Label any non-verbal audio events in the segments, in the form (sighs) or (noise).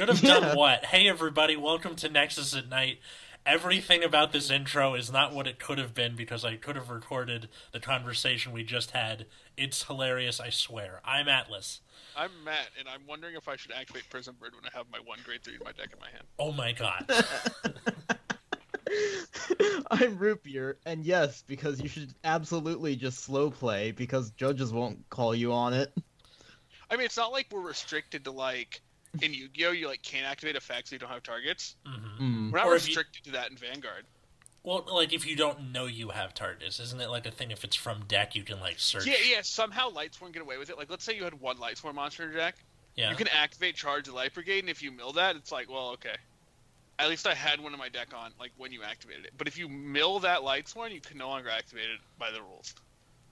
Should have done Yeah. what? Hey, everybody, welcome to Nexus at Night. Everything about this intro is not what it could have been because I could have recorded the conversation we just had. It's hilarious, I swear. I'm Atlas. I'm Matt, and I'm wondering if I should activate Prison Bird when I have my one grade three in my deck in my hand. Oh my god. (laughs) I'm Root Beer, and yes, because you should absolutely just slow play because judges won't call you on it. I mean, it's not like we're restricted to like in Yu-Gi-Oh, you like can't activate effects so you don't have targets. hmm Mm. We're not Or if you- restricted to that in Vanguard. Well, like if you don't know you have targets, isn't it like a thing if it's from deck you can like search? Yeah, yeah. Somehow Lightsworn get away with it. Like, let's say you had one Lightsworn monster in your deck, Yeah. you can activate Charge the Light Brigade, and if you mill that, it's like, well, okay. At least I had one in my deck on like when you activated it. But if you mill that Lightsworn, you can no longer activate it by the rules.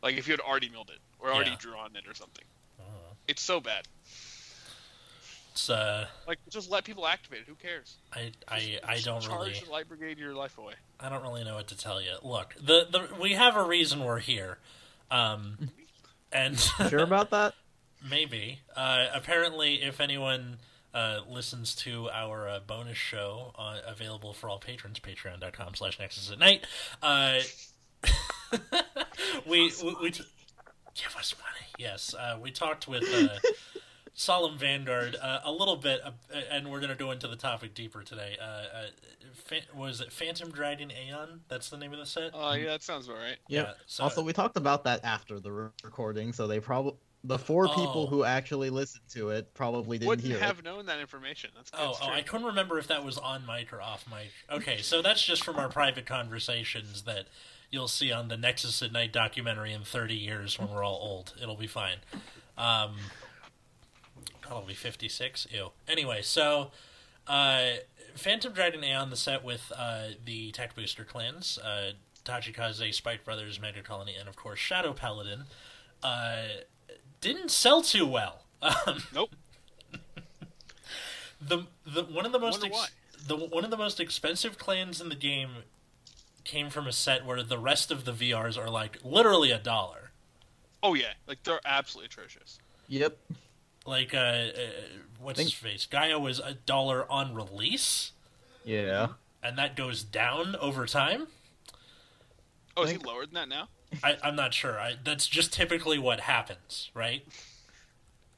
Like if you had already milled it or already Yeah. drawn it or something. Oh. It's so bad. It's uh, Like, just let people activate it. Who cares? I I I don't Charge really the Light Brigade your life away. I don't really know what to tell you. Look, the the we have a reason we're here, um, and Sure about (laughs) that? maybe uh, apparently if anyone uh, listens to our uh, bonus show uh, available for all patrons, patreon.com slash nexus at night, uh, (laughs) we, we, we t- give us money. Yes, uh, we talked with uh, Solemn Vanguard uh, a little bit, uh, and we're going to go into the topic deeper today. Uh, uh, fa- was it Phantom Dragon Aeon? That's the name of the set? Oh, yeah, that sounds about right. Yeah. Yeah, so- also, we talked about that after the re- recording, so they probably the four Oh. people who actually listened to it probably didn't Wouldn't hear have it. known that information. That's, Oh, that's oh, true. I couldn't remember if that was on mic or off mic. Okay, so that's just from our private conversations that you'll see on the Nexus at Night documentary in 30 years when we're all old. It'll be fine. Um, probably 56. Ew. Anyway, so uh, Phantom Dragon Aeon, the set with uh, the Tech Booster clans, uh, Tachikaze, Spike Brothers, Mega Colony, and of course Shadow Paladin, uh, didn't sell too well. Um, Nope. (laughs) the the one of the most ex- the one of the most expensive clans in the game came from a set where the rest of the VRs are like literally a dollar. Oh, yeah. Like, they're absolutely atrocious. Yep. Like uh, uh what's his face? Gaia was a dollar on release, Yeah. and that goes down over time. Oh, is Think- he lower than that now? I, I'm not sure. I, that's just typically what happens, right?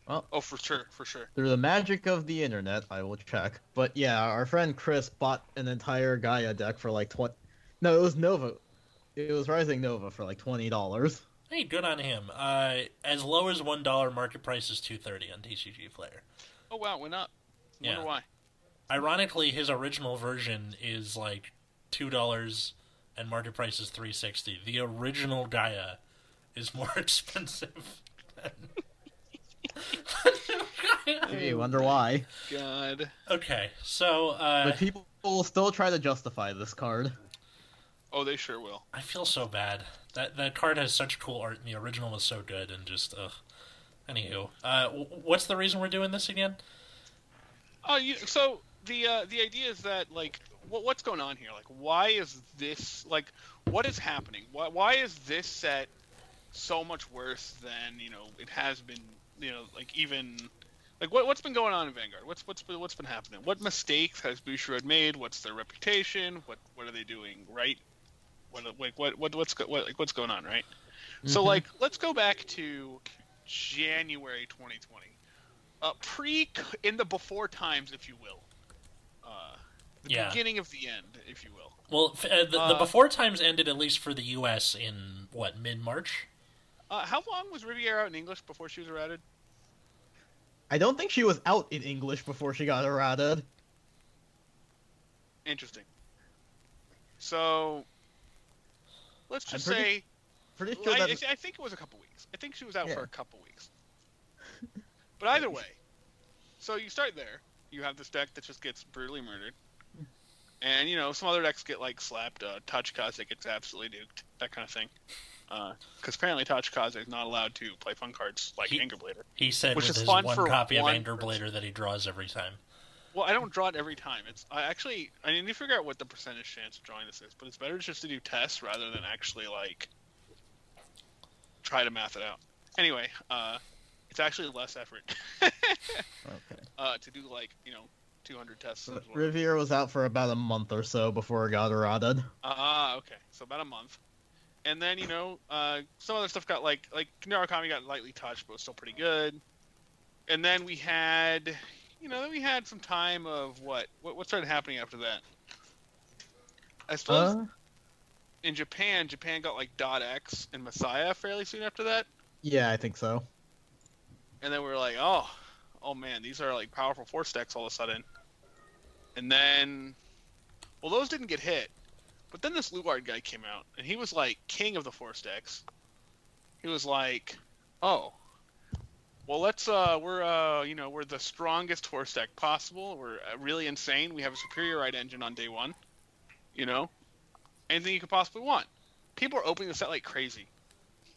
Well, Oh, for sure, for sure. Through the magic of the internet, I will check. But yeah, our friend Chris bought an entire Gaia deck for like twenty. No, it was Nova. It was Rising Nova for like twenty dollars. Hey, good on him. Uh, as low as one dollar, market price is two thirty on TCG Player. Oh, wow, went up. Wonder Yeah. why. Ironically, his original version is like two dollars, and market price is three sixty. The original Gaia is more (laughs) expensive. Than... (laughs) Hey, wonder why. God. okay, so uh, But people will still try to justify this card. Oh, they sure will. I feel so bad. That that card has such cool art, and the original was so good, and just ugh. Anywho, uh, what's the reason we're doing this again? Oh, you, so the uh, the idea is that like, what, what's going on here? Like, why is this like, what is happening? Why why is this set so much worse than you know it has been? You know, like even like what what's been going on in Vanguard? What's what's been, what's been happening? What mistakes has Bushiroad made? What's their reputation? What what are they doing right? What like what what what's go, what like what's going on right? So Mhm. like let's go back to January 2020 uh, pre in the before times, if you will, uh, the Yeah. beginning of the end, if you will. Well, f- uh, the, the Uh, before times ended at least for the U.S. in what mid March. Uh, how long was Riviera out in English before she was errated? I don't think she was out in English before she got errated. Interesting. So, let's I'm just pretty say, Pretty sure I, I think it was a couple weeks. I think she was out Yeah. for a couple weeks. But either way, so you start there. You have this deck that just gets brutally murdered. And, you know, some other decks get, like, slapped. Uh, Tachikaze gets absolutely duked. That kind of thing. Because apparently Touch Tachikaze is not allowed to play fun cards like He- Anger Blader. He said Which with is his fun one for copy of one Anger. Blader that he draws every time. Well, I don't draw it every time. It's I actually I need to figure out what the percentage chance of drawing this is, but it's better just to do tests rather than actually like try to math it out. Anyway, uh, it's actually less effort (laughs) Okay. uh, to do like you know 200 tests. But Riviera was out for about a month or so before it got errated. Ah, okay. So about a month. And then, you know, uh, some other stuff got like like Narukami got lightly touched, but was still pretty good. And then we had you know, then we had some time of what what, what started happening after that? I suppose Uh, in Japan, Japan got like Dot X and Messiah fairly soon after that. yeah, I think so. And then we were like, oh, oh man, these are like powerful force decks all of a sudden. And then, well, those didn't get hit. But then this Luard guy came out, and he was like king of the force decks. He was like, oh, well, let's, uh, we're, uh, you know, we're the strongest force deck possible. We're uh, really insane. We have a superior right engine on day one. You know, anything you could possibly want. People are opening the set like crazy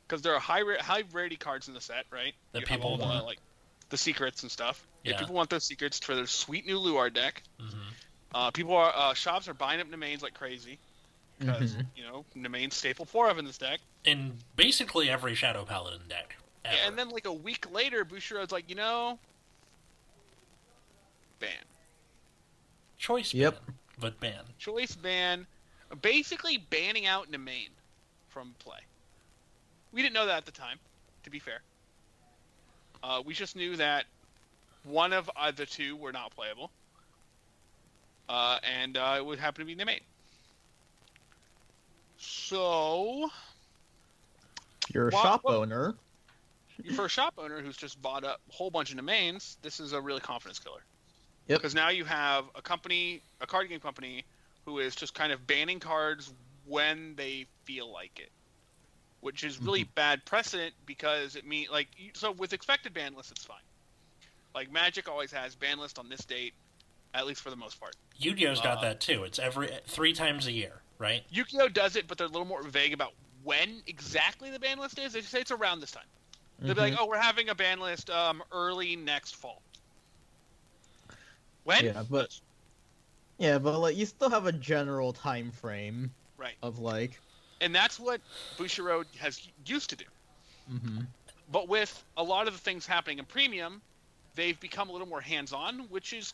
because there are high ra- high rarity cards in the set, right? That you have people all the, want. like the secrets and stuff. Yeah. people want those secrets for their sweet new Luard deck. Mm-hmm. Uh, people are uh, shops are buying up Nemains like crazy because Mhm. you know Nemain's staple four of in this deck. In basically every Shadow Paladin deck. Ever. And then like a week later, Bushiroad's like, you know, ban choice Yep. ban, but ban. choice ban, basically banning out Nemain from play. We didn't know that at the time, to be fair. Uh, we just knew that one of uh, the two were not playable, uh, and uh, it would happen to be Nemain. So, you're a Wha- shop what- owner, for a shop owner who's just bought up a whole bunch of Nemains, this is a really confidence killer. Yep. Because now you have a company, a card game company, who is just kind of banning cards when they feel like it, which is really bad precedent because it means like so with expected ban lists it's fine. Like Magic always has ban list on this date, at least for the most part. Yu-Gi-Oh's got Uh, that too. It's every three times a year, right? Yu-Gi-Oh does it, but they're a little more vague about when exactly the ban list is. They say it's around this time. They'll be like, Mhm. "Oh, we're having a ban list um, early next fall." When? Yeah, but- yeah, but like you still have a general time frame Right. of like, And that's what Bushiroad has used to do. hmm But with a lot of the things happening in premium, they've become a little more hands-on, which is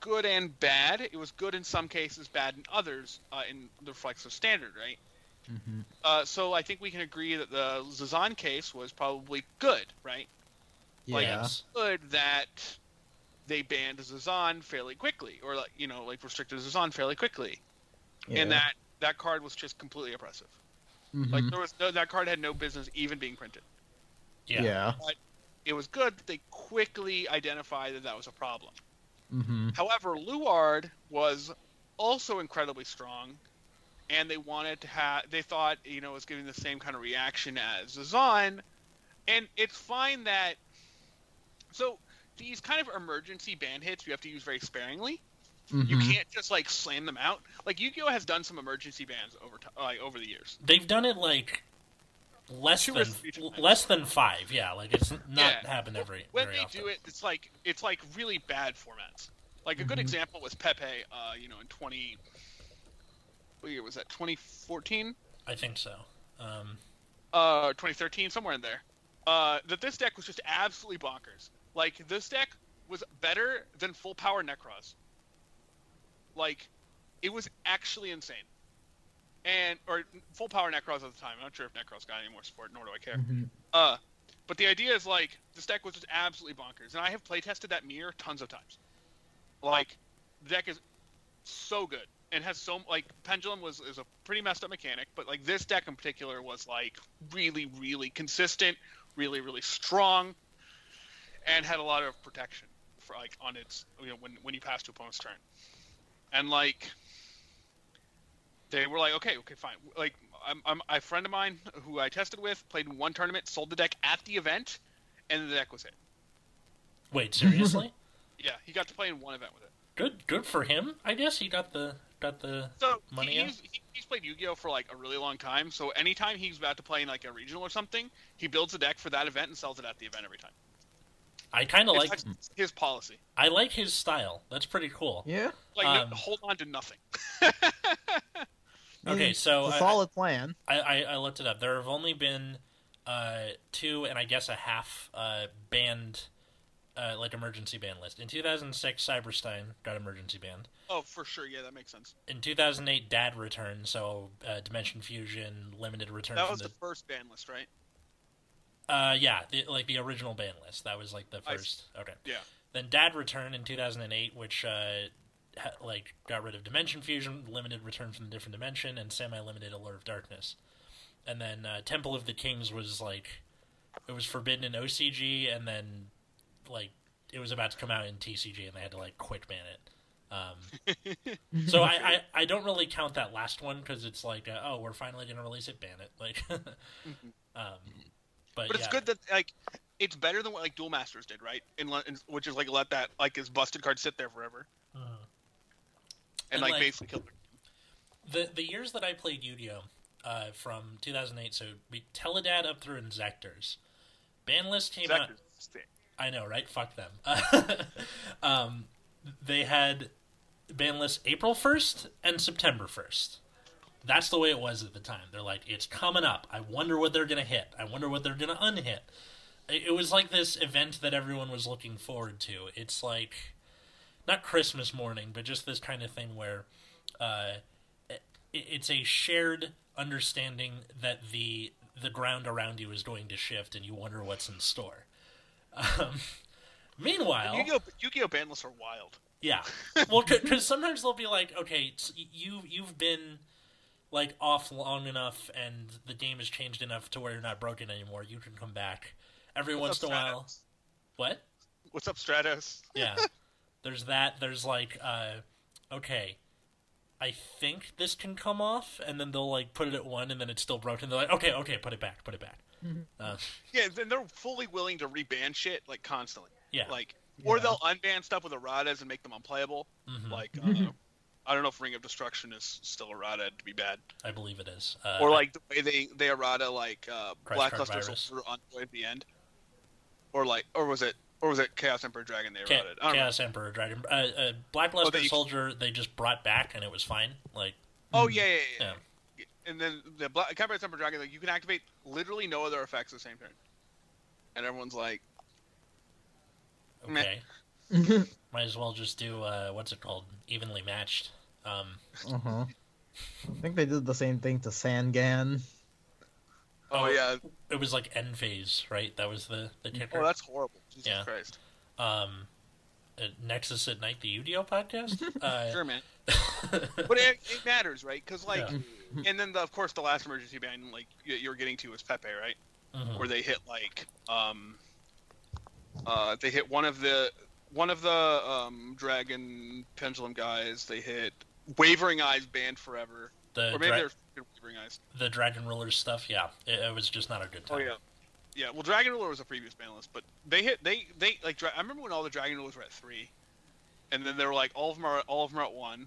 good and bad. It was good in some cases, bad in others. Uh, in the reflex of standard, right? Hmm Uh, so I think we can agree that the Zazan case was probably good, right? yeah, Like, Yes. Good that they banned Zazan fairly quickly, or like you know, like restricted Zazan fairly quickly, yeah. and that that card was just completely oppressive. Mhm. Like there was no, that card had no business even being printed. Yeah. yeah, It was good that they quickly identified that that was a problem. hmm However, Luard was also incredibly strong, and they wanted to have. They thought you know it was giving the same kind of reaction as Zazan, and it's fine that. So these kind of emergency ban hits you have to use very sparingly. You Mhm. can't just like slam them out. Like Yu-Gi-Oh has done some emergency bans over t- like over the years. They've done it like less than less than five. Yeah, like it's not Yeah. happened every when very they often. do it, it's like it's like really bad formats. Like a good Mhm. example was Pepe. Uh, you know, in twenty. What year was that? Twenty fourteen. I think so. Um, uh, 2013, somewhere in there. Uh, that this deck was just absolutely bonkers. Like this deck was better than full power Nekroz. Like, it was actually insane. And or full power Nekroz at the time. I'm not sure if Nekroz got any more support, nor do I care. Mhm. Uh, but the idea is like this deck was just absolutely bonkers, and I have playtested that mirror tons of times. Like, the deck is so good and has so like pendulum was is a pretty messed up mechanic, but like this deck in particular was like really really consistent, really really strong, and had a lot of protection for like on its you know when when you pass to opponent's turn, and like they were like okay okay fine like I'm, I'm a friend of mine who I tested with played in one tournament, sold the deck at the event, and the deck was it. wait, seriously? (laughs) Yeah, he got to play in one event with it. good, good for him. I guess he got the got the So Money he, he's, he, he's played Yu-Gi-Oh for like a really long time. So anytime he's about to play in like a regional or something, he builds a deck for that event and sells it at the event every time. I kind of like like his policy. I like his style. That's pretty cool. Yeah. Like Um, no, hold on to nothing. (laughs) Okay, so it's a I- solid plan. I, I, I looked it up. There have only been uh, two and I guess a half uh, banned uh, like emergency ban list. In 2006, Cyberstein got emergency banned. Oh, for sure. Yeah, that makes sense. In 2008, Dad returned, so uh, Dimension Fusion limited return. That was the first ban list, right? Uh, yeah, the, like the original ban list. That was like the I first. Okay. Yeah. Then Dad returned in 2008, which uh, ha- like got rid of Dimension Fusion, limited return from a different dimension, and semi-limited Allure of Darkness. And then uh, Temple of the Kings was like it was forbidden in OCG, and then like it was about to come out in TCG, and they had to like quick ban it. Um, (laughs) so I, I, I don't really count that last one because it's like uh, oh we're finally gonna release it, ban it (laughs) like. um, but, But it's yeah. good that like it's better than what like Duel Masters did, right? In, le- in which is like let that like his busted card sit there forever Mhm. and, And, like, like- basically kill. The the years that I played Yu-Gi-Oh, uh, from 2008, so we Teledad up through Inzectors. Banlist came out. I know, right? Fuck them. (laughs) um, they had banlist April 1st and September 1st. That's the way it was at the time. They're like, it's coming up. I wonder what they're gonna hit. I wonder what they're gonna unhit. It was like this event that everyone was looking forward to. It's like not Christmas morning, but just this kind of thing where uh, it's a shared understanding that the the ground around you is going to shift, and you wonder what's in store. (laughs) Um, meanwhile, Yu-Gi-Oh! Yu-Gi-Oh! ban are wild. Yeah. Well, because sometimes they'll be like, okay, s- you you've been like off long enough, and the game has changed enough to where you're not broken anymore. You can come back every What's once in a up, while. What? What's up, Stratos? Yeah. (laughs) There's that. There's like, uh, okay, I think this can come off, and then they'll like put it at one, and then it's still broken. They're like, okay, okay, put it back, put it back. Uh, Yeah, then they're fully willing to reban shit like constantly. yeah. Like, or they'll unban stuff with erratas and make them unplayable. Mhm. Like, uh, I don't know if Ring of Destruction is still errata to be bad, I believe it is. Uh, or like the way they they errata like uh, Crash Black Card Soldier on at the end, or like, or was it, or was it Chaos Emperor Dragon they Cha- errated? I don't know. Chaos Emperor Dragon, uh, uh, Black Luster Oh, they- Soldier. They just brought back, and it was fine. Like, Oh yeah, yeah, yeah. Yeah. yeah. And then the Black Chaos Emperor Dragon, like you can activate literally no other effects the same turn, and everyone's like, Meh. Okay, (laughs) might as well just do uh, what's it called, evenly matched. Um, uh-huh. (laughs) I think they did the same thing to Sangan. oh, Oh, yeah, it was like end phase, right? That was the the kicker. oh that's horrible. Jesus Yeah. Christ. um, uh, Nexus at Night, the Yu-Gi-Oh podcast. (laughs) Uh, Sure, man. But it, it matters, right? Because like, Yeah. and then the, of course the last emergency ban, like you, you were getting to was Pepe, right? mhm. Where they hit like, um, uh, they hit one of the one of the um dragon pendulum guys. They hit Wavering Eyes banned forever, the or maybe dra- they're Wavering Eyes. the Dragon Rulers stuff. Yeah, it, it was just not a good time. Oh yeah, yeah. Well, Dragon Ruler was a previous ban list, but they hit they they like. Dra- I remember when all the Dragon Rulers were at three, and then they were like all of them are all of them are at one.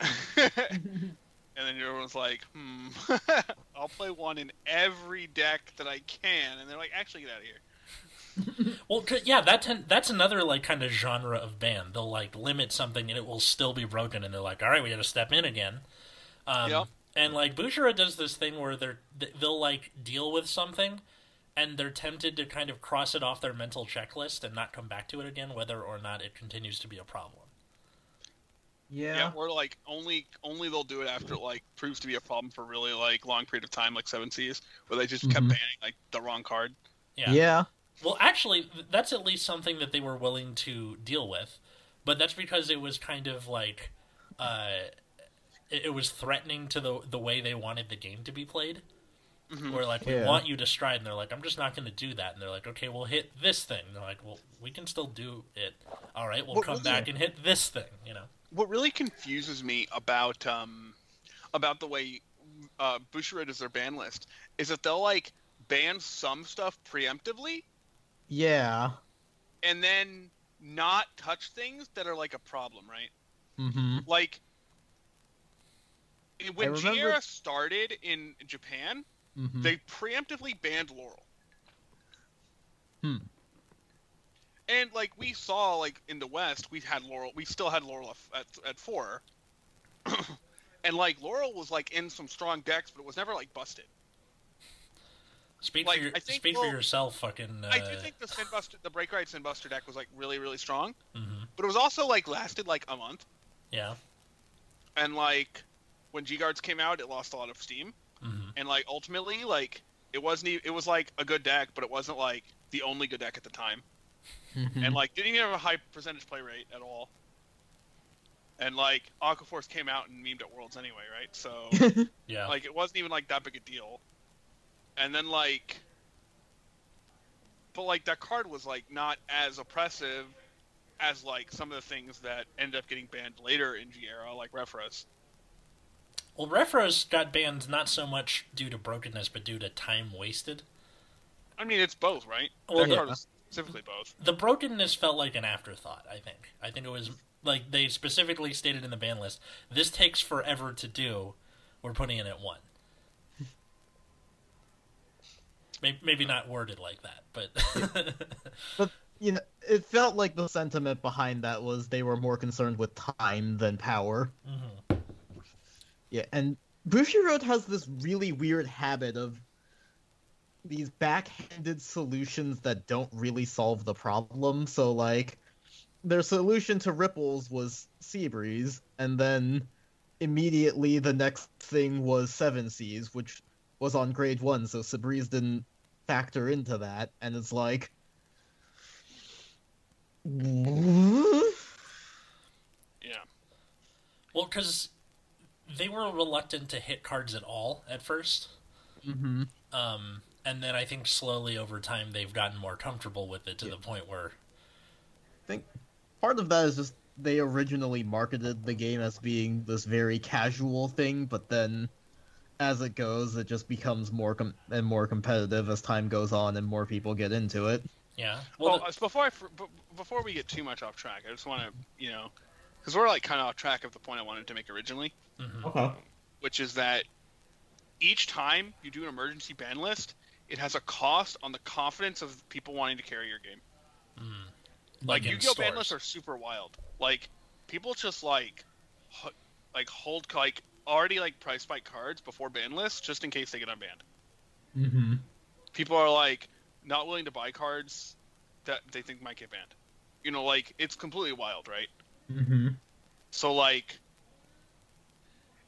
(laughs) and then everyone's like, "Hmm, (laughs) I'll play one in every deck that I can," and they're like, "Actually, get out of here." (laughs) Well, 'cause- yeah, that ten- that's another like kind of genre of band. They'll like limit something and it will still be broken, and they're like, "All right, we got to step in again." Um, Yep. And like Bushiroad does this thing where they're they'll like deal with something, and they're tempted to kind of cross it off their mental checklist and not come back to it again, whether or not it continues to be a problem. Yeah. Yeah. or like only only they'll do it after it like proves to be a problem for really like long period of time, like Seven Seas, where they just kept Mhm. banning like the wrong card. Yeah. Yeah. Well, actually, that's at least something that they were willing to deal with, but that's because it was kind of like, uh, it, it was threatening to the the way they wanted the game to be played. Mhm. Where like we Yeah. want you to stride, and they're like, I'm just not going to do that, and they're like, okay, we'll hit this thing. And they're like, well, we can still do it. All right, we'll What come really- back and hit this thing. You know. what really confuses me about um about the way uh Bushiroad does their ban list is that they'll like ban some stuff preemptively Yeah. and then not touch things that are like a problem, right? Mm-hmm. Like when remember- G-Era started in Japan, mm-hmm. they preemptively banned Laurel. Hmm. And like we saw, like in the West, we had Laurel. We still had Laurel at at four, (clears throat) and like Laurel was like in some strong decks, but it was never like busted. Speak Like, for your, I think speak we'll- for yourself, fucking. Uh, I do think the Sinbuster, the Break Ride Sinbuster deck was like really, really strong, mhm. but it was also like lasted like a month, Yeah. and like when G Guards came out, it lost a lot of steam, hmm and like ultimately, like it wasn't, it was like a good deck, but it wasn't like the only good deck at the time, Mm-hmm. and like didn't even have a high percentage play rate at all. And like Aquaforce came out and memed at Worlds anyway, right? So (laughs) Yeah. like it wasn't even like that big a deal and then like but like that card was like not as oppressive as like some of the things that ended up getting banned later in G era like Refros. well, Refros got banned not so much due to brokenness, but due to time wasted. I mean it's both, right? Well, that yeah. card was specifically both. The brokenness felt like an afterthought. I think. I think it was like they specifically stated in the ban list. This takes forever to do. We're putting it at one. Maybe, maybe not worded like that, but (laughs) But you know, it felt like the sentiment behind that was they were more concerned with time than power. Mhm. Yeah, and Bushiroad has this really weird habit of these backhanded solutions that don't really solve the problem. So like their solution to ripples was Seabreeze, and then immediately the next thing was Seven Seas, which was on grade one, so Seabreeze didn't factor into that, and it's like Yeah. well, because they were reluctant to hit cards at all at first. hmm Um, and then I think slowly over time they've gotten more comfortable with it to Yeah. the point where I think part of that is just they originally marketed the game as being this very casual thing, but then as it goes, it just becomes more com- and more competitive as time goes on and more people get into it. yeah. Well, Well, uh, before I before we get too much off track, I just want to you know because we're like kind of off track of the point I wanted to make originally. the, mhm. Okay. which is that each time you do an emergency ban list, it has a cost on the confidence of people wanting to carry your game. Mm. Like, in Yu-Gi-Oh ban stores. lists are super wild. Like people just like like hold like already like price spike cards before ban lists just in case they get unbanned. Mm-hmm. People are like not willing to buy cards that they think might get banned. You know, like it's completely wild, right? Mm-hmm. So like,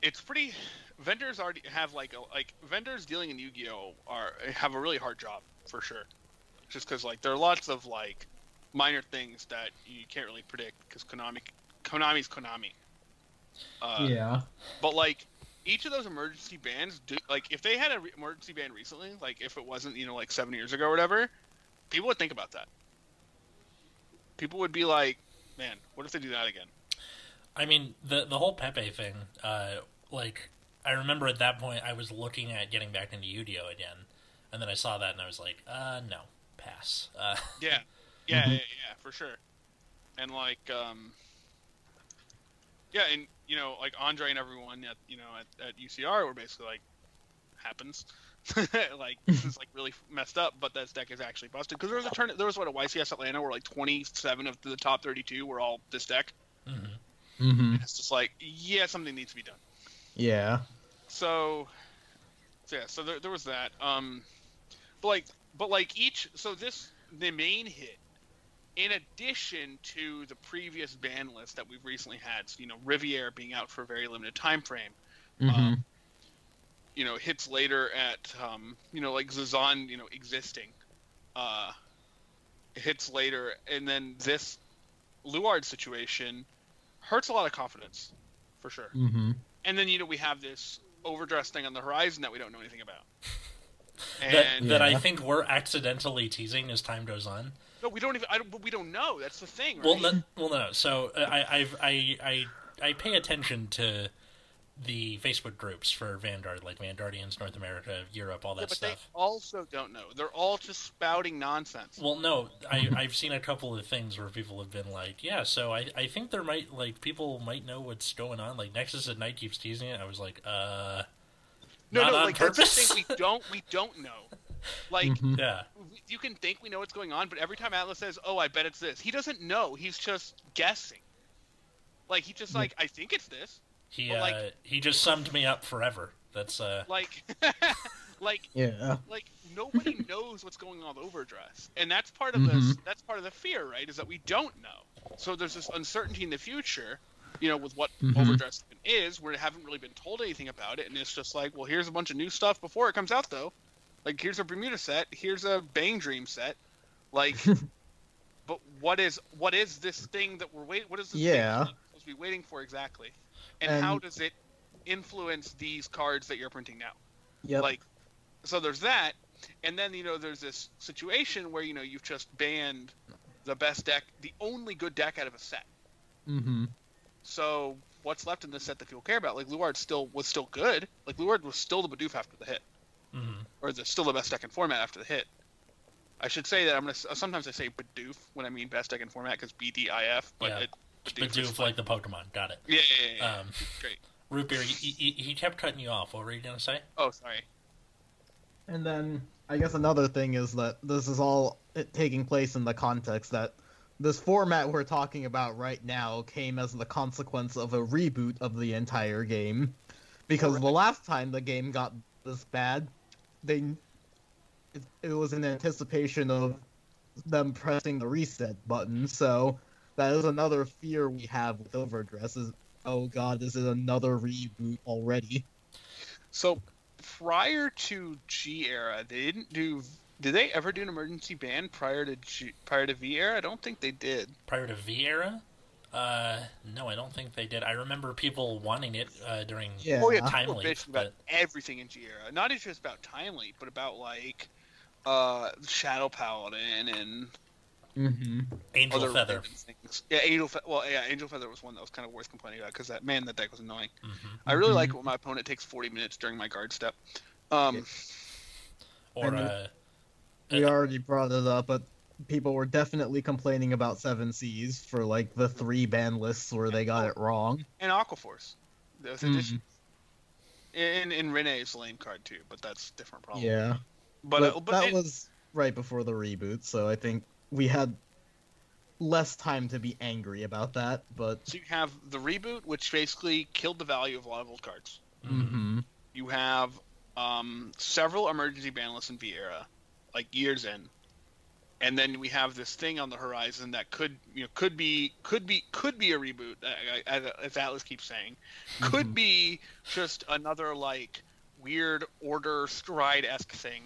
it's pretty. Vendors already have like a, like vendors dealing in Yu-Gi-Oh are have a really hard job for sure, just because like there are lots of like minor things that you can't really predict because Konami Konami's Konami. Uh, yeah. But like each of those emergency bands, do, like if they had an re- emergency band recently, like if it wasn't you know like seven years ago or whatever, people would think about that. People would be like, "Man, what if they do that again?" I mean, the the whole Pepe thing, uh, like I remember at that point I was looking at getting back into Yu-Gi-Oh again, and then I saw that and I was like, uh, no, pass. Uh, Yeah, yeah, (laughs) yeah, yeah, for sure. And like, um, yeah, and you know, like Andre and everyone at you know at, at UCR were basically like, happens. (laughs) like this is like really messed up, but this deck is actually busted because there was a turn. There was what a YCS Atlanta where like 27 of the top 32 were all this deck. mhm. Mm-hmm. It's just like, yeah, something needs to be done. Yeah. So, so yeah, so there, there was that. Um, but like, but like each, so this Nemain hit, in addition to the previous ban list that we've recently had, so, you know, Riviere being out for a very limited time frame. Mm-hmm. Um, you know, hits later at, um, you know, like Zazan, you know, existing, uh, hits later, and then this Luard situation hurts a lot of confidence, for sure. mm-hmm. And then you know we have this overdressed thing on the horizon that we don't know anything about. that And that I Yeah. think we're accidentally teasing as time goes on. No, we don't even. I don't, but we don't know. That's the thing, right? Well, no, well, no. So uh, I, I've, I, I, I pay attention to the Facebook groups for Vanguard, like Vanguardians North America, Europe, all yeah, that but stuff. they also don't know. They're all just spouting nonsense. Well, no, I, I've seen a couple of things where people have been like, yeah, so I, I think there might, like, people might know what's going on. Like, Nexus at Night keeps teasing it. I was like, uh, no, not no, like that's the thing. We don't. We don't know. (laughs) Like Mhm. yeah. you can think we know what's going on, but every time Atlas says, "Oh, I bet it's this," he doesn't know. He's just guessing. Like he just like, I think it's this. He, But, like- uh, he just summed me up forever. That's, uh, Like, (laughs) Like Yeah. like nobody (laughs) knows what's going on with overdress and that's part of Mm-hmm. this that's part of the fear right is that we don't know so there's this uncertainty in the future you know with what Mhm. overdress is where we haven't really been told anything about it and it's just like well here's a bunch of new stuff before it comes out though like here's a bermuda set here's a bang dream set like (laughs) but what is what is this thing that we're waiting what is this Yeah. that we're supposed to be waiting for exactly and, how does it influence these cards that you're printing now Yeah. like so there's that and then you know there's this situation where you know you've just banned the best deck the only good deck out of a set mm-hmm. so what's left in this set that people care about like luard still was still good like luard was still the Bidoof after the hit Mhm. Or the still the best deck in format after the hit i should say that i'm gonna sometimes i say Bidoof when i mean best deck in format because bdif but Yeah. it But do like the Pokemon. Got it. yeah, yeah, yeah, yeah. Um, great Root beer. He, he, he kept cutting you off. What were you gonna say? oh sorry And then I guess another thing is that this is all it taking place in the context that this format we're talking about right now came as the consequence of a reboot of the entire game. Because the last time the game got this bad, they it, it was in anticipation of them pressing the reset button. So that is another fear we have with Overdress is oh god, this is another reboot already. So prior to G era, they didn't do. Did they ever do an emergency ban prior to G, prior to V era? I don't think they did. Prior to V era? Uh, no, I don't think they did. I remember people wanting it uh, during Yeah. Oh yeah, Time people Leap, bitched about everything in G era. Not just about Time Leap, but about like uh, Shadow Paladin and Mm-hmm. Angel other Feather. things. Yeah, Angel. Fe- well, yeah, Angel Feather was one that was kind of worth complaining about because that man, that deck was annoying. hmm I really Mhm. like it when my opponent takes 40 minutes during my guard step. Um, Yeah. Or And- uh, We already brought it up, but people were definitely complaining about Seven Seas for like the three ban lists where they got it wrong. and Aquaforce. Those Mhm. addition. In in Renee's lane card too, but that's a different problem. Yeah, but, but, uh, but that it- was right before the reboot, so I think we had less time to be angry about that. But so you have the reboot, which basically killed the value of a lot of old cards. mhm. hmm You have um, several emergency ban lists in V era, like years in, and then we have this thing on the horizon that could you know could be could be could be a reboot, uh, as, as Atlas keeps saying, could Mhm. be just another like weird order stride esque thing.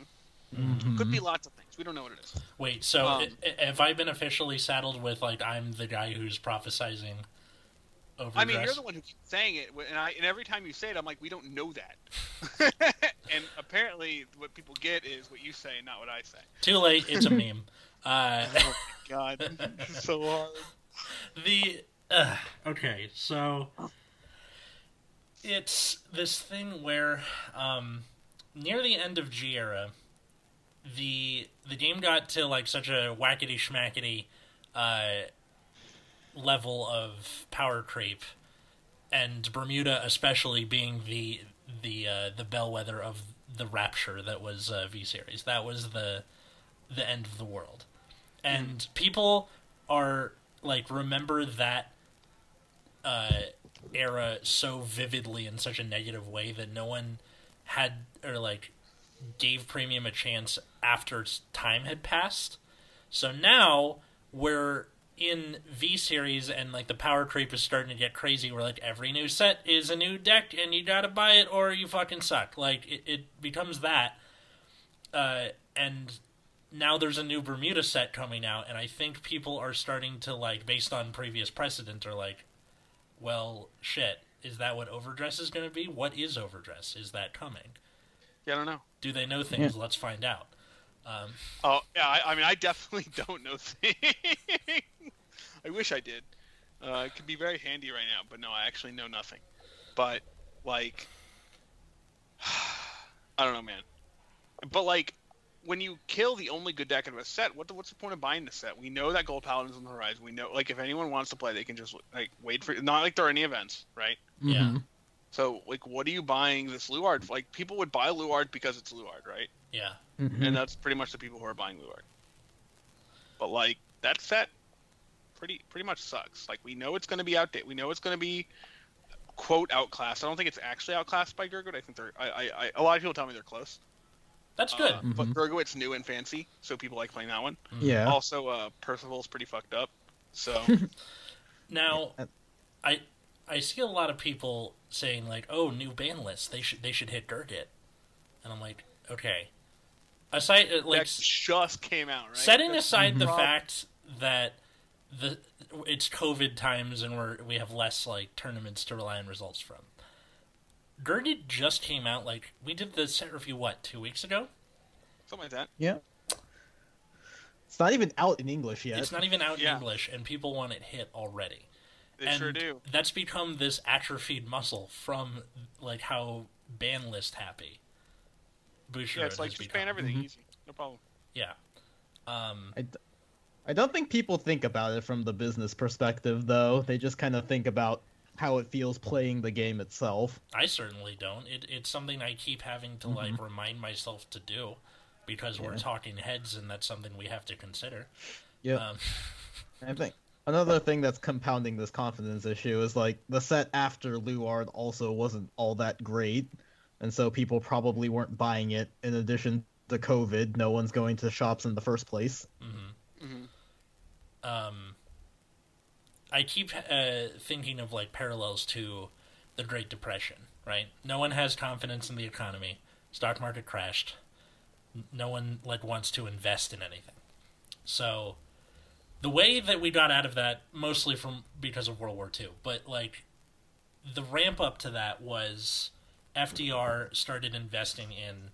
Mhm. Could be lots of things. We don't know what it is. Wait, so Um, have I been officially saddled with like I'm the guy who's prophesizing overdress? I mean, you're the one who keeps saying it, and I and every time you say it, I'm like, we don't know that. (laughs) (laughs) and apparently, what people get is what you say, not what I say. Too late. It's a (laughs) meme. Uh, Oh my god, (laughs) so hard. the uh, okay, so it's this thing where um, near the end of G era, the the game got to like such a whackety schmackety uh, level of power creep, and Bermuda especially being the the uh, the bellwether of the rapture that was uh, V series. That was the the end of the world, and people are like remember that uh, era so vividly in such a negative way that no one had or like gave premium a chance after time had passed. So now we're in V series and like the power creep is starting to get crazy where like every new set is a new deck and you gotta buy it or you fucking suck. Like it, it becomes that. Uh, and now there's a new Bermuda set coming out and I think people are starting to like based on previous precedent are like, well shit, is that what overdress is gonna be? What is overdress? Is that coming? Yeah, I don't know. Do they know things? Let's find out. Um, Oh yeah, I, I mean, I definitely (laughs) don't know things. (laughs) I wish I did. Uh, it could be very handy right now, but no, I actually know nothing. But like, (sighs) I don't know, man. But like, when you kill the only good deck in a set, what the, what's the point of buying the set? We know that Gold Paladin's on the horizon. We know, like, if anyone wants to play, they can just like wait for. Not like there are any events, right? Yeah. Mhm. So like, what are you buying this Luard? Like, people would buy Luard because it's Luard, right? yeah. Mhm. and that's pretty much the people who are buying Luard. But like that set, pretty pretty much sucks. Like we know it's going to be outdated. We know it's going to be quote outclassed. I don't think it's actually outclassed by Gurgit. I think they're. I, I, I a lot of people tell me they're close. That's good. Uh, But Mhm. Gurgit's new and fancy, so people like playing that one. Yeah. Also, uh, Percival's pretty fucked up. So (laughs) Now, I I see a lot of people saying like, "Oh, new ban list. They should they should hit Gurgit," and I'm like, okay. Aside uh, like that just came out, right? setting That's aside the prob- fact that the it's COVID times and we're we have less like tournaments to rely on results from. Gurgit just came out like we did the set review what two weeks ago. something like that. Yeah. It's not even out in English yet. It's not even out in English, and people want it hit already. They and sure do. That's become this atrophied muscle from like how ban list happy. Bushiroad Yeah, it's like has just become. ban everything Mhm. easy, no problem. Yeah. Um, I don't think people think about it from the business perspective, though. They just kind of think about how it feels playing the game itself. I certainly don't. It, it's something I keep having to like remind myself to do because we're talking heads, and that's something we have to consider. Yeah. Um, (laughs) I think another thing that's compounding this confidence issue is like the set after Luard also wasn't all that great, and so people probably weren't buying it. In addition to COVID, no one's going to shops in the first place. mhm. hmm um, I keep uh, thinking of like parallels to the Great Depression, right? No one has confidence in the economy. Stock market crashed. No one like wants to invest in anything. So the way that we got out of that mostly from because of World War II, but like the ramp up to that was FDR started investing in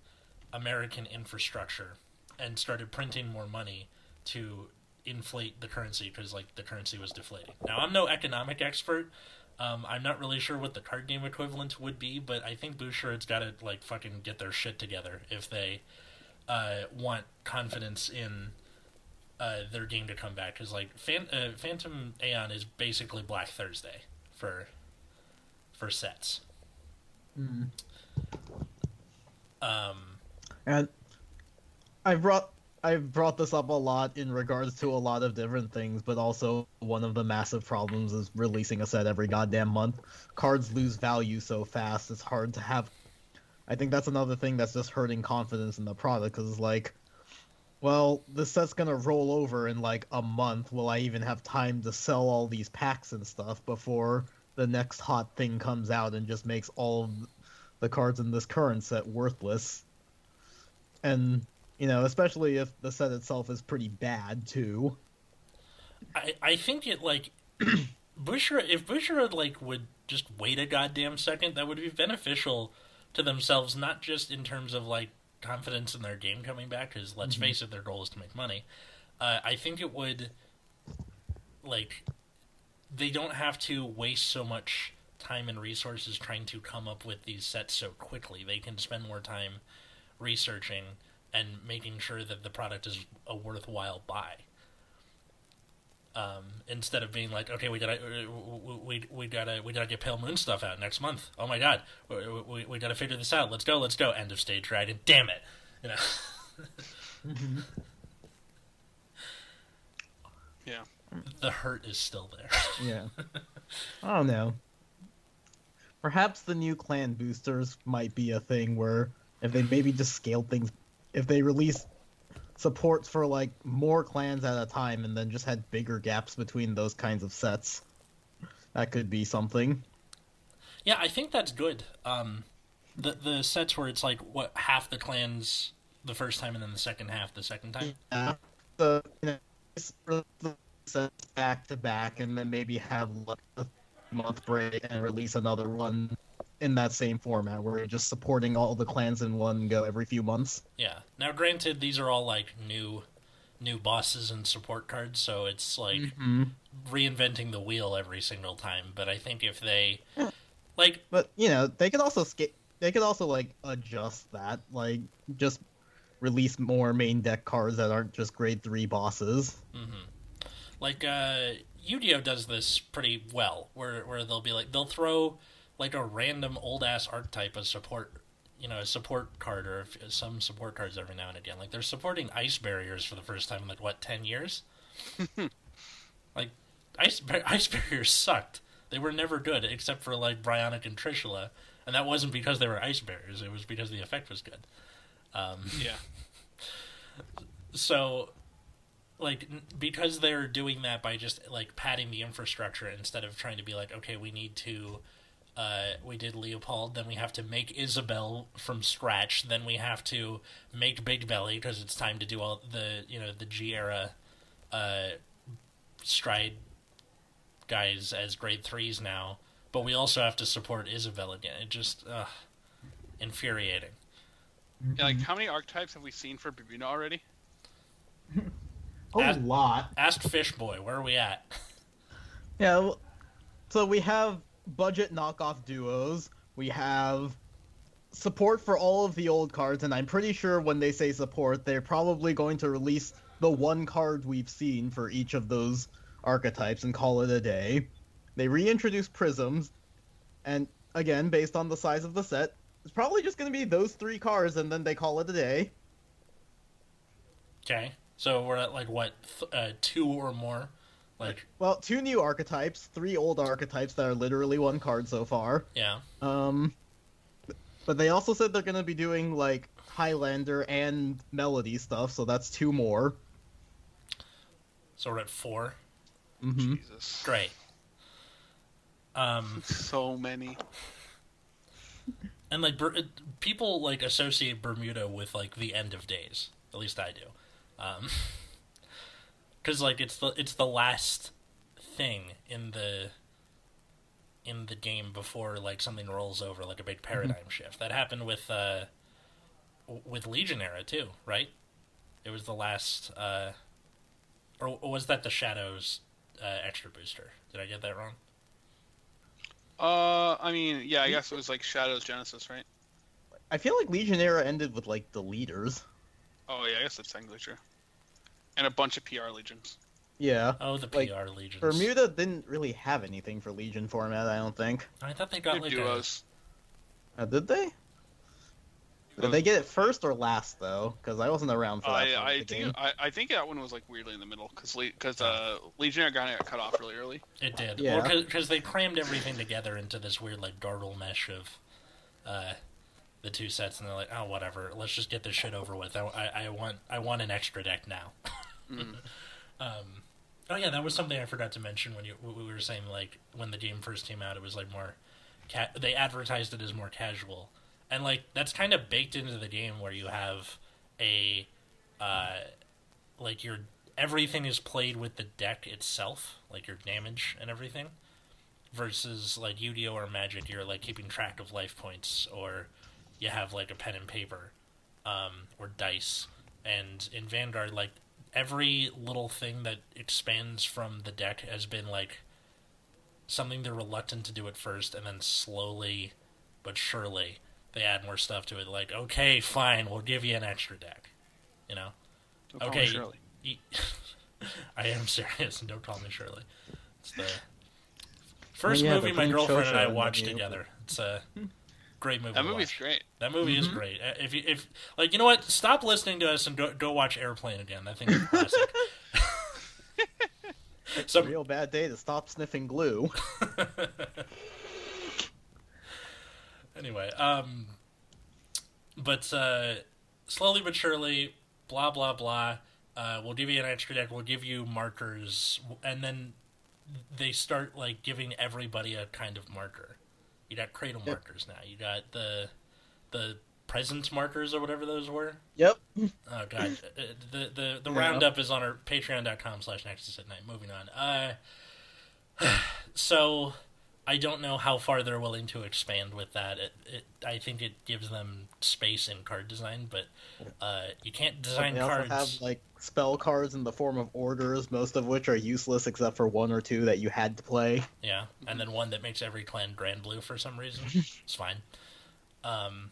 American infrastructure and started printing more money to inflate the currency because like the currency was deflating. Now I'm no economic expert. Um, I'm not really sure what the card game equivalent would be, but I think Bushiroad's got to like fucking get their shit together if they uh, want confidence in uh, their game to come back. Because like Fan- uh, Phantom Aeon is basically Black Thursday for for sets. Um, And I brought I've brought this up a lot in regards to a lot of different things, but also one of the massive problems is releasing a set every goddamn month. Cards lose value so fast; it's hard to have. I think that's another thing that's just hurting confidence in the product because it's like, well, this set's gonna roll over in like a month. Will I even have time to sell all these packs and stuff before the next hot thing comes out and just makes all the cards in this current set worthless? and you know especially if the set itself is pretty bad too I I think it like (clears throat) Bushra if Bushra like would just wait a goddamn second, that would be beneficial to themselves, not just in terms of like confidence in their game coming back. Because let's face it, their goal is to make money. Uh, I think it would like they don't have to waste so much time and resources trying to come up with these sets so quickly. They can spend more time researching and making sure that the product is a worthwhile buy um, instead of being like, okay, we gotta, uh, we, we gotta, we gotta get Pale Moon stuff out next month. Oh my god, we, we, we gotta figure this out. Let's go, let's go. End of stage dragon. Damn it, you know. (laughs) Yeah. The hurt is still there. yeah (laughs) i don't know perhaps the new clan boosters might be a thing where if they maybe just scale things if they release supports for like more clans at a time and then just had bigger gaps between those kinds of sets that could be something yeah, I think that's good. Um, the the sets where it's like what half the clans the first time and then the second half the second time. Yeah. The you know, the sets back to back, and then maybe have like a month break and release another one in that same format, where you're just supporting all the clans in one go every few months. Yeah. Now, granted, these are all like new, new bosses and support cards, so it's like Mm-hmm. reinventing the wheel every single time. But I think if they, like, But you know, they could also sca- They could also like adjust that, like just release more main deck cards that aren't just grade three bosses. hmm Like uh, Yu-Gi-Oh does this pretty well, where where they'll be like they'll throw like a random old ass archetype of support, you know, a support card or some support cards every now and again. Like they're supporting ice barriers for the first time in like what ten years. (laughs) like ice bar- (laughs) ice barriers sucked. They were never good except for like Brionac and Trishula, and that wasn't because they were ice barriers. It was because the effect was good. Um, Yeah. (laughs) so like because they're doing that by just like padding the infrastructure instead of trying to be like okay we need to uh, we did Leopold, then we have to make Isabel from scratch. Then we have to make Big Belly because it's time to do all the you know the G era uh, stride guys as grade threes now. But we also have to support Isabel again. It just ugh, infuriating. Yeah, like how many archetypes have we seen for Bermuda already? (laughs) A As- lot. Ask Fishboy, where are we at? (laughs) Yeah. So we have budget knockoff duos. We have support for all of the old cards, and I'm pretty sure when they say support, they're probably going to release the one card we've seen for each of those archetypes and call it a day. They reintroduce prisms, and again, based on the size of the set, it's probably just going to be those three cards, and then they call it a day. Okay, so we're at like what th- uh, two or more, like Well, two new archetypes, three old archetypes that are literally one card so far. yeah. Um, but they also said they're gonna be doing like Highlander and Melody stuff, so that's two more. So we're at four. Mm-hmm. Jesus. Great. Um, (laughs) So many. and like people like associate Bermuda with like the end of days. At least I do. Um, (laughs) because like it's the it's the last thing in the in the game before like something rolls over like a big paradigm shift. That happened with uh w- with Legionnaire too, right? It was the last uh or was that the Shadows uh, extra booster? Did I get that wrong? Uh, I mean, yeah, I guess it was like Shadows Genesis, right? I feel like legion era ended with like the leaders. Oh yeah, I guess that's technically true. And a bunch of PR legions. Yeah. Oh, the Like, PR legions. Bermuda didn't really have anything for Legion format, I don't think. I thought they got They're like duos. Uh, did they? Did they get it first or last though? Because I wasn't around for that. I, I think game. I, I think that one was like weirdly in the middle because because uh, Legionnaire got got cut off really early. it did. Yeah. because they crammed everything together into this weird like gargle mesh of uh the two sets, and they're like, oh whatever, let's just get this shit over with. I, I, I want I want an extra deck now. (laughs) Mm. Um, oh yeah, that was something I forgot to mention when you we were saying like when the game first came out, it was like more, ca- they advertised it as more casual, and like that's kind of baked into the game where you have a, uh, like your everything is played with the deck itself, like your damage and everything, versus like Yu-Gi-Oh or Magic, you're like keeping track of life points or you have like a pen and paper, um, or dice, and in Vanguard like every little thing that expands from the deck has been like something they're reluctant to do at first and then slowly but surely they add more stuff to it. Like okay fine we'll give you an extra deck you know? Don't call me Okay. Shirley. Y- (laughs) i am serious. And (laughs) don't call me shirley. It's the first yeah, movie my girlfriend and i Shosha in the watched together. It's a great movie That to movie's watch. great. That movie is great. Uh, If you if like you know what, stop listening to us and go go watch Airplane again. I think it's a classic. (laughs) Some Real bad day to stop sniffing glue. (laughs) anyway, um, but uh, slowly but surely, blah blah blah. Uh, we'll give you an extra deck. We'll give you markers, and then they start like giving everybody a kind of marker. You got cradle Yep. markers now. You got the the presence markers or whatever those were. Yep. Oh god, (laughs) Uh, the the the roundup is on our Patreon.com slash Nexus at Night. Moving on. Uh, (sighs) so I don't know how far they're willing to expand with that. It, it I think it gives them space in card design, but uh, you can't design They also cards. have like spell cards in the form of orders, most of which are useless except for one or two that you had to play. Yeah, and then one that makes every clan Granblue for some reason. (laughs) it's fine. Um,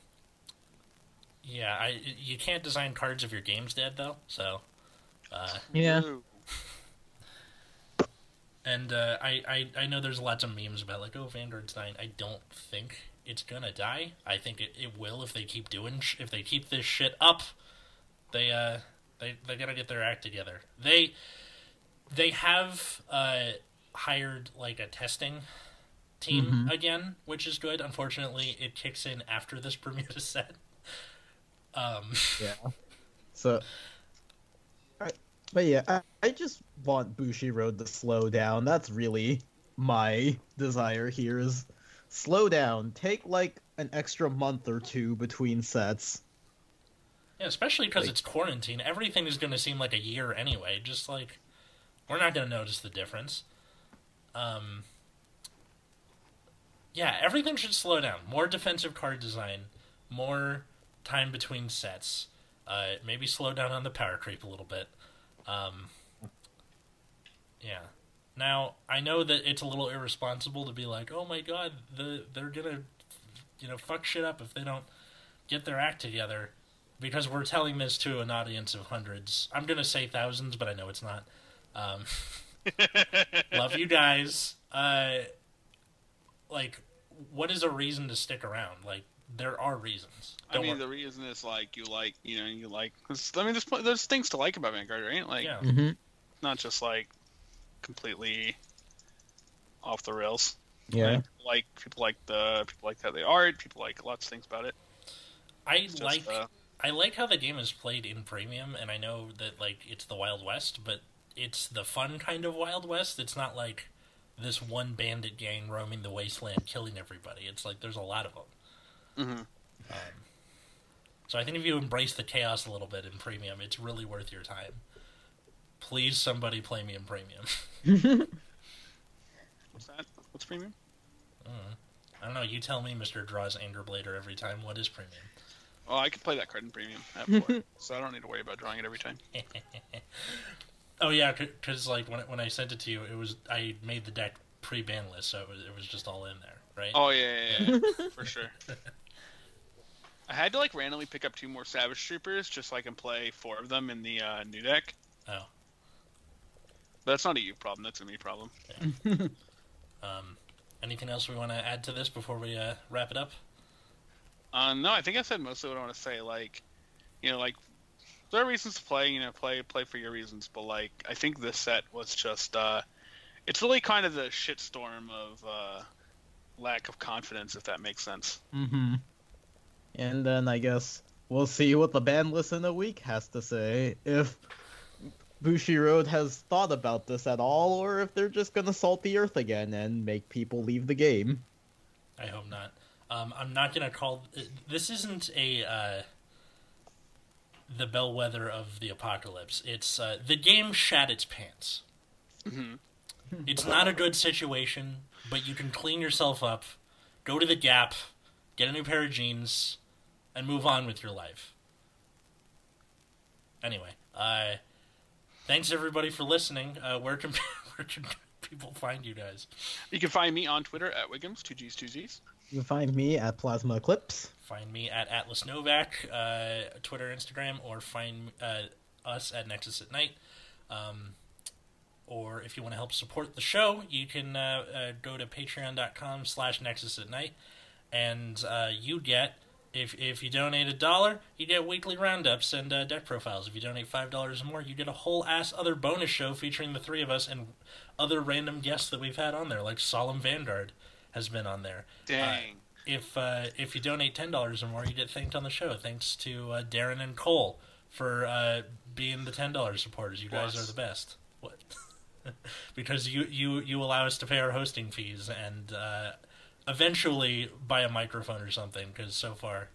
yeah, I you can't design cards if your game's dead though. So, uh, Yeah. Ooh. And uh, I, I I know there's lots of memes about like oh Vanguard's dying. I don't think it's gonna die. I think it, it will if they keep doing sh- if they keep this shit up. They uh they they gotta get their act together. They they have uh hired like a testing team again, which is good. Unfortunately, it kicks in after this (laughs) Bermuda set. Um, Yeah. (laughs) So, but yeah, I, I just want Bushiroad to slow down. That's really my desire here is slow down. Take like an extra month or two between sets. yeah, especially because Like- it's quarantine. Everything is going to seem like a year anyway. Just like we're not going to notice the difference. Um, yeah, everything should slow down. More defensive card design, more time between sets. Uh, maybe slow down on the power creep a little bit. Um, yeah. Now I know that it's a little irresponsible to be like, "Oh my God, the they're gonna, you know, fuck shit up if they don't get their act together," because we're telling this to an audience of hundreds. I'm gonna say thousands, but I know it's not. Um, (laughs) love you guys. Uh, like, what is a reason to stick around? Like, there are reasons. I Don't mean, wor- the reason is like you like, you know, you like. I mean, there's pl- there's things to like about Vanguard, right? Like, yeah, Mm-hmm. not just like completely off the rails. Yeah. Like, like people like the people like how they art. People like lots of things about it. I just, like uh, I like how the game is played in premium, and I know that like it's the Wild West, but it's the fun kind of Wild West. It's not like this one bandit gang roaming the wasteland killing everybody. It's like there's a lot of them. Mhm. So I think if you embrace the chaos a little bit in premium, it's really worth your time. Please, somebody play me in premium. (laughs) What's that? What's premium? I don't know. You tell me, Mister Draws Anger Blader, every time. What is premium? Oh, I could play that card in premium at four, (laughs) so I don't need to worry about drawing it every time. (laughs) Oh yeah, because like when when I sent it to you, it was I made the deck pre-ban list, so it was it was just all in there, right? Oh yeah, yeah, yeah, for sure. I had to like randomly pick up two more Savage Troopers just so I can play four of them in the uh, new deck. Oh. But that's not a you problem. That's a me problem. (laughs) Um, anything else we want to add to this before we uh, wrap it up? Uh, no, I think I said mostly what I want to say. Like, you know, like there are reasons to play. You know, play play for your reasons. But like, I think this set was just. uh It's really kind of the shitstorm of uh lack of confidence, if that makes sense. Mm-hmm. And then I guess we'll see what the ban list in a week has to say. If Bushiroad has thought about this at all, or if they're just gonna salt the earth again and make people leave the game. I hope not. Um, I'm not gonna call this. Isn't a uh, the bellwether of the apocalypse. It's uh, the game shat its pants. hmm It's not a good situation, but you can clean yourself up, go to the Gap, get a new pair of jeans, and move on with your life. Anyway, uh, thanks everybody for listening. Uh, where can (laughs) where can people find you guys? You can find me on Twitter at Wiggums, two G's, two Z's. You can find me at Plasma Eclipse. Find me at Atlas Novak, uh, Twitter, Instagram, or find uh, us at Nexus at Night. Um, or if you want to help support the show, you can uh, uh, go to patreon.com slash Nexus at Night, and uh, you get, if, if you donate a dollar, you get weekly roundups and uh, deck profiles. If you donate $5 or more, you get a whole ass other bonus show featuring the three of us and other random guests that we've had on there, like Solemn Vanguard has been on there Dang. if uh, if you donate ten dollars or more, you get thanked on the show. Thanks to uh, Darren and Cole for uh, being the ten dollars supporters. You guys Plus. are the best. What? (laughs) because you, you you allow us to pay our hosting fees and uh, eventually buy a microphone or something. Because so far,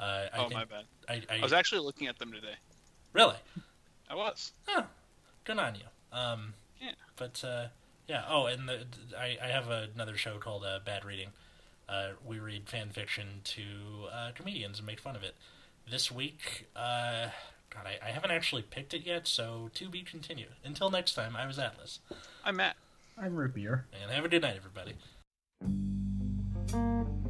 uh, I oh, think my bad. I, I, I was actually looking at them today. really I was. oh, good on you. Um, Yeah. But uh, yeah. Oh, and the, I I have another show called uh, Bad Reading. Uh, we read fan fiction to uh, comedians and make fun of it. This week, uh, God, I, I haven't actually picked it yet, so to be continued. Until next time, I was Atlas, I'm Matt. I'm Root Beer. and have a good night, everybody thank you